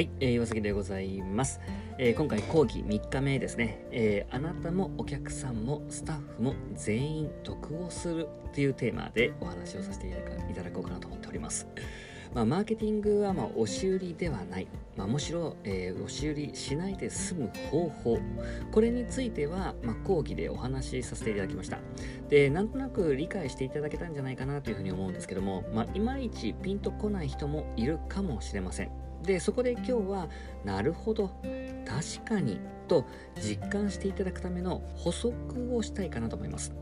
はい、えー、岩崎でございます、えー、今回講義3日目ですね、えー、あなたもお客さんもスタッフも全員得をするというテーマでお話をさせていただこうかなと思っております。まあ、マーケティングはまあ押し売りではない、まあ、むしろ、えー、押し売りしないで済む方法。これについては、まあ、講義でお話しさせていただきました。でなんとなく理解していただけたんじゃないかなというふうに思うんですけども、まあ、いまいちピンとこない人もいるかもしれません。でそこで今日はなるほど確かにと実感していただくための補足をしたいかなと思います。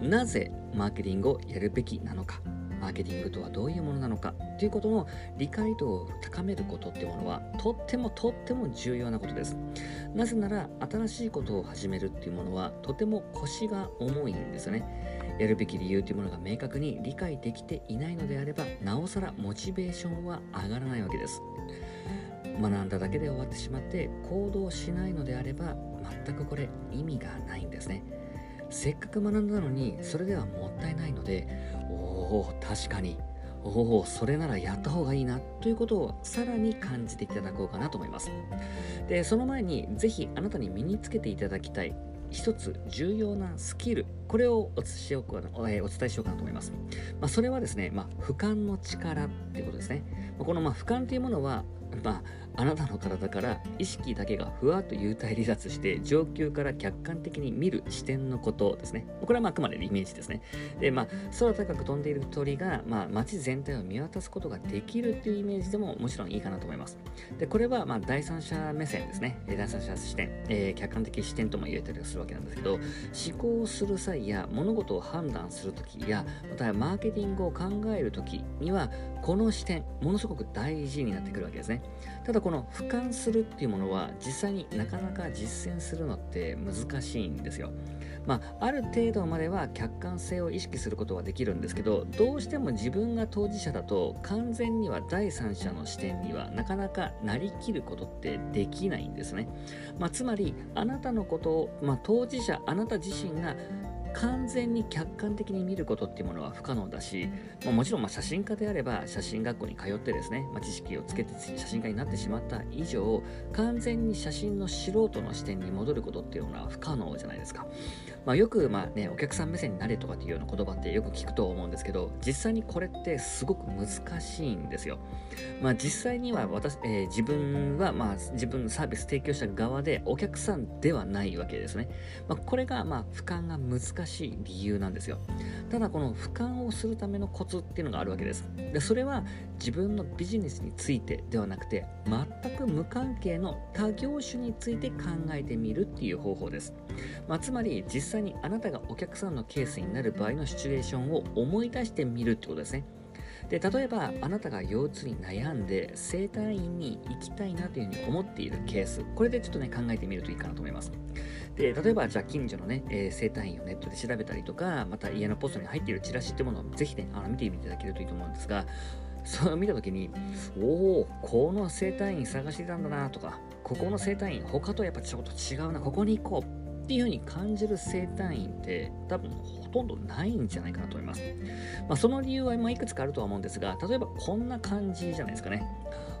なぜマーケティングをやるべきなのかマーケティングとはどういうものなのかということの理解度を高めることっていうものはとってもとっても重要なことです。なぜなら新しいことを始めるっていうものはとても腰が重いんですよね。やるべき理由というものが明確に理解できていないのであればなおさらモチベーションは上がらないわけです。学んだだけで終わってしまって行動しないのであれば全くこれ意味がないんですね。せっかく学んだのにそれではもったいないのでおお確かに。おおそれならやった方がいいな。ということをさらに感じていただこうかなと思います。でその前にぜひあなたに身につけていただきたい一つ重要なスキルこれをお伝えしようかな、えー、お伝えしようかなと思います。まあ、それはですね、まあ、俯瞰の力っていうことですね。まこのまあ俯瞰というものは、まあ、あなたの体から意識だけがふわっと幽体離脱して上級から客観的に見る視点のことですね。これはまああくまでイメージですね。で、まあ、空高く飛んでいる鳥が、まあ、街全体を見渡すことができるっていうイメージでももちろんいいかなと思います。で、これはまあ第三者目線ですね。第三者視点、えー、客観的視点とも言えたりするわけなんですけど、思考する際や物事を判断するときや、またマーケティングを考えるときには、この視点、ものすごく大事になってくるわけですね。ただこの俯瞰するっていうものは実際になかなか実践するのって難しいんですよ。まあ、ある程度までは客観性を意識することはできるんですけどどうしても自分が当事者だと完全には第三者の視点にはなかなかなりきることってできないんですね。まあ、つまりあなたのことを、まあ、当事者あなた自身が完全に客観的に見ることっていうものは不可能だし、まあ、もちろんま写真家であれば写真学校に通ってですね、まあ、知識をつけて写真家になってしまった以上完全に写真の素人の視点に戻ることっていうのは不可能じゃないですか。まあ、よくまあ、ね、お客さん目線になれとかっていうような言葉ってよく聞くと思うんですけど実際にこれってすごく難しいんですよ。まあ、実際には私、えー、自分はま自分のサービス提供者側でお客さんではないわけですね。ま、これがまあ俯瞰が難しいしい理由なんですよ。ただこの俯瞰をするためのコツっていうのがあるわけです。でそれは自分のビジネスについてではなくて全く無関係の他業種について考えてみるっていう方法です。まあ、つまり実際にあなたがお客さんのケースになる場合のシチュエーションを思い出してみるってことですね。で例えばあなたが腰痛に悩んで整体院に行きたいなというふうに思っているケースこれでちょっとね考えてみるといいかなと思います。で例えばじゃあ近所のね、えー、整体院をネットで調べたりとかまた家のポストに入っているチラシってものをぜひねあの見てみていただけるといいと思うんですがそれを見た時におおこの整体院探してたんだなとかここの整体院他とやっぱちょっと違うなここに行こうっていう風に感じる生体院って多分ほとんどないんじゃないかなと思います。まあ、その理由はまいくつかあるとは思うんですが、例えばこんな感じじゃないですかね。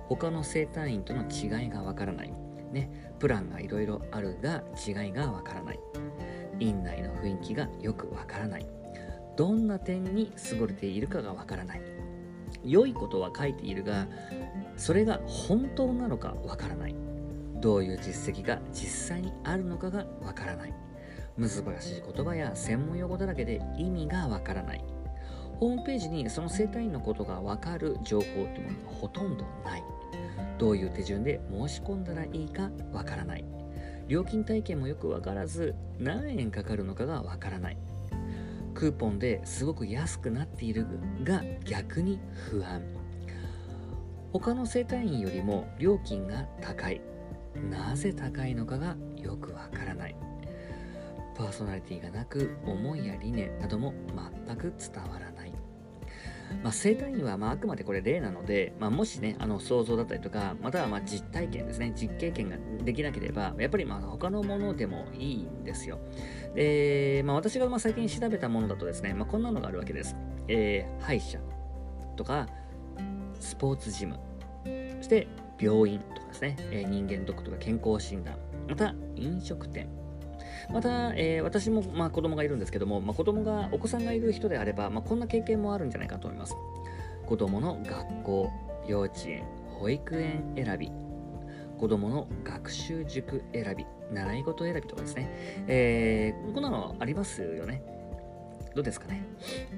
他の生体院との違いがわからない。ね、プランがいろいろあるが違いがわからない。院内の雰囲気がよくわからない。どんな点に優れているかがわからない。良いことは書いているが、それが本当なのかわからない。どういう実績が実際にあるのかがわからない。難しい言葉や専門用語だらけで意味がわからない。ホームページにその生体院のことがわかる情報というものがほとんどない。どういう手順で申し込んだらいいかわからない。料金体系もよくわからず何円かかるのかがわからない。クーポンですごく安くなっているが逆に不安。他の生体院よりも料金が高い。なぜ高いのかがよくわからないパーソナリティがなく思いや理念なども全く伝わらないまあ、生体院はまああくまでこれ例なので、まあ、もしね、あの想像だったりとか、またはま実体験ですね、実経験ができなければ、やっぱりまあ他のものでもいいんですよ。で、まあ、私がまあ最近調べたものだとですね、まあ、こんなのがあるわけです。えー、歯医者とか、スポーツジム、そして病院とかですね、えー、人間ドックとか健康診断、また飲食店、また、えー、私も、まあ、子供がいるんですけども、まあ、子供が、お子さんがいる人であれば、まあ、こんな経験もあるんじゃないかと思います。子供の学校、幼稚園、保育園選び、子供の学習塾選び、習い事選びとかですね、えー、こんなのありますよね。どうですかね。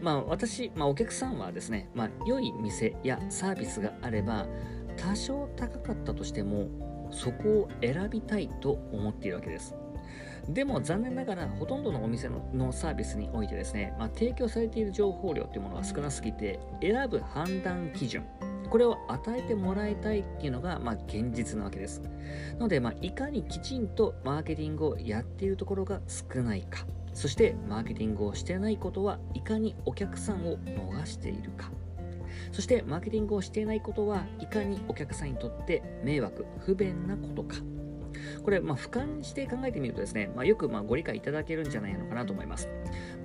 まあ私、まあお客さんはですね、まあ良い店やサービスがあれば、多少高かったとしても、そこを選びたいと思っているわけです。でも残念ながらほとんどのお店ののサービスにおいてですね、まあ、提供されている情報量というものが少なすぎて選ぶ判断基準これを与えてもらいたいっていうのが、まあ、現実なわけです。なので、まあ、いかにきちんとマーケティングをやっているところが少ないか、そしてマーケティングをしてないことはいかにお客さんを逃しているか。そしてマーケティングをしていないことはいかにお客さんにとって迷惑、不便なことか。これ、まあ、俯瞰して考えてみるとですね、まあ、よくまあご理解いただけるんじゃないのかなと思います。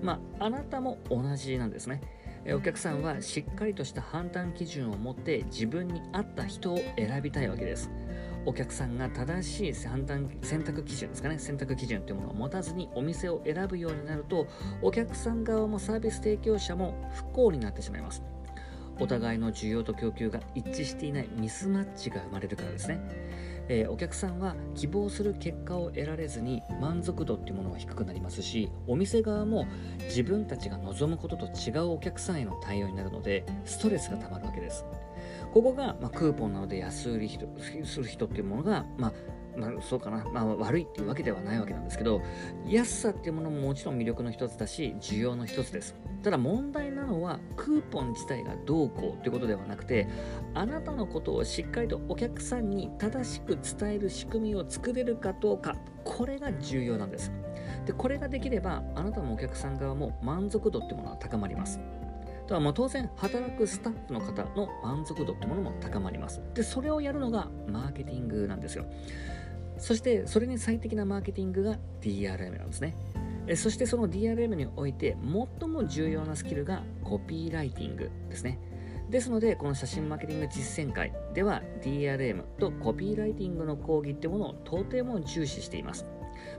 まあ、あなたも同じなんですね。お客さんはしっかりとした判断基準を持って自分に合った人を選びたいわけです。お客さんが正しい判断選択基準ですかね選択基準というものを持たずにお店を選ぶようになるとお客さん側もサービス提供者も不幸になってしまいますお互いの需要と供給が一致していないミスマッチが生まれるからですね。えー、お客さんは希望する結果を得られずに満足度っていうものが低くなりますしお店側も自分たちが望むことと違うお客さんへの対応になるのでストレスがたまるわけです。ここが、まあ、クーポンなどで安売りする人っていうものが、まあまあ、そうかな、まあ、悪いっていうわけではないわけなんですけど安さっていうものももちろん魅力の一つだし需要の一つです。ただ問題なのはクーポン自体がどうこうということではなくてあなたのことをしっかりとお客さんに正しく伝える仕組みを作れるかどうかこれが重要なんです。でこれができればあなたのお客さん側も満足度っていうものは高まります。だからもう当然働くスタッフの方の満足度ってものも高まりますでそれをやるのがマーケティングなんですよそしてそれに最適なマーケティングが DRM なんですねそしてその DRM において最も重要なスキルがコピーライティングですね。ですので、この写真マーケティング実践会では DRM とコピーライティングの講義ってものをとても重視しています。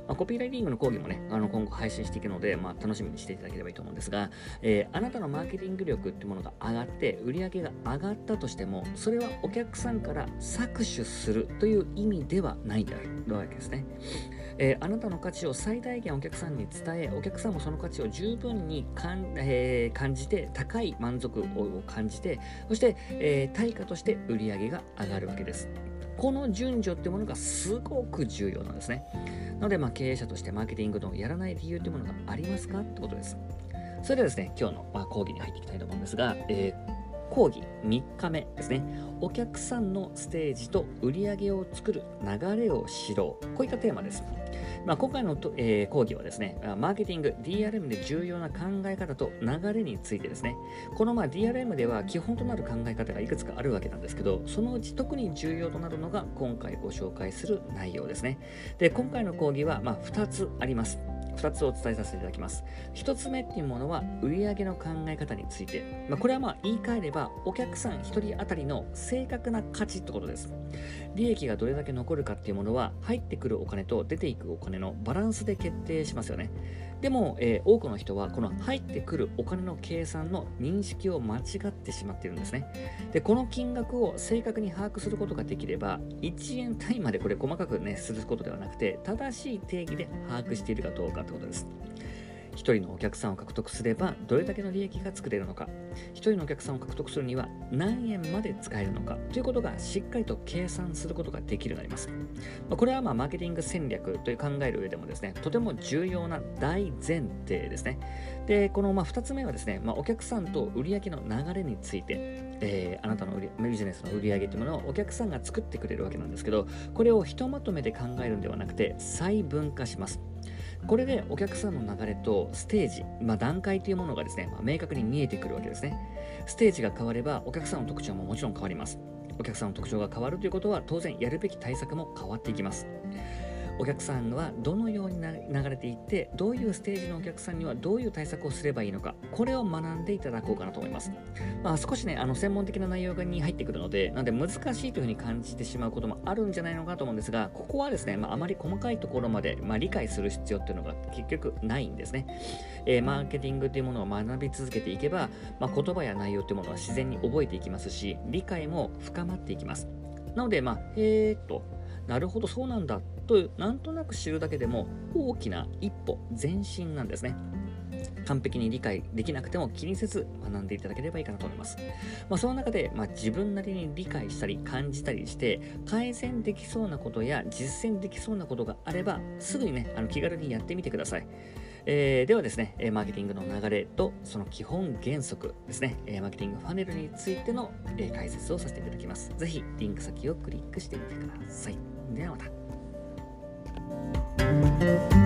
まあ、コピーライティングの講義もね、あの今後配信していくので、まあ、楽しみにしていただければいいと思うんですが、えー、あなたのマーケティング力ってものが上がって、売り上げが上がったとしても、それはお客さんから搾取するという意味ではないんだわけですね。えー、あなたの価値を最大限お客さんに伝え、お客さんもその価値を十分に感,、えー、感じて、高い満足を感じて、そして、えー、対価として売り上げが上がるわけです。この順序ってものがすごく重要なんですね。なので、まあ、経営者としてマーケティングのやらない理由ってものがありますかってことです。それではですね、今日の、まあ、講義に入っていきたいと思うんですが、えー講義3日目ですね。お客さんのステージと売り上げを作る流れを知ろう。こういったテーマです。まあ、今回のと、えー、講義はですね、マーケティング、DRM で重要な考え方と流れについてですね、このまあ DRM では基本となる考え方がいくつかあるわけなんですけど、そのうち特に重要となるのが今回ご紹介する内容ですね。で、今回の講義はまあ2つあります。2つお伝えさせていただきます。1つ目っていうものは、売上の考え方について。まあ、これはまあ言い換えれば、お客さん1人当たりの正確な価値ってことです。利益がどれだけ残るかっていうものは、入ってくるお金と出ていくお金のバランスで決定しますよね。でも、えー、多くの人はこの入ってくるお金の計算の認識を間違ってしまっているんですね。で、この金額を正確に把握することができれば、1円単位までこれ細かくね、することではなくて、正しい定義で把握しているかどうかってことです。1人のお客さんを獲得すればどれだけの利益が作れるのか。1人のお客さんを獲得するには何円まで使えるのか。ということがしっかりと計算することができるようになります、ま、これはまマーケティング戦略という考える上でもですねとても重要な大前提ですね。でこのま2つ目はですね、ま、お客さんと売上の流れについて、えー、あなたのビジネスの売上というものをお客さんが作ってくれるわけなんですけどこれをひとまとめで考えるんではなくて細分化します。これでお客さんの流れとステージ、まあ、段階というものがですね、まあ、明確に見えてくるわけですね。ステージが変わればお客さんの特徴ももちろん変わります。お客さんの特徴が変わるということは当然やるべき対策も変わっていきます。お客さんはどのように流れていってどういうステージのお客さんにはどういう対策をすればいいのかこれを学んでいただこうかなと思います、まあ、少しねあの専門的な内容に入ってくるのでなんで難しいというふうに感じてしまうこともあるんじゃないのかと思うんですがここはですね、まあ、まり細かいところまで、まあ、理解する必要っていうのが結局ないんですね、えー、マーケティングというものを学び続けていけば、まあ、言葉や内容というものは自然に覚えていきますし理解も深まっていきます。なので、まあ、へーっとなるほどそうなんだとなんとなく知るだけでも大きな一歩前進なんですね完璧に理解できなくても気にせず学んでいただければいいかなと思います。まあ、その中で、まあ、自分なりに理解したり感じたりして改善できそうなことや実践できそうなことがあればすぐにねあの気軽にやってみてください。えー、ではですね、マーケティングの流れとその基本原則ですね、マーケティングファネルについての解説をさせていただきます。ぜひリンク先をクリックしてみてください。ではまた。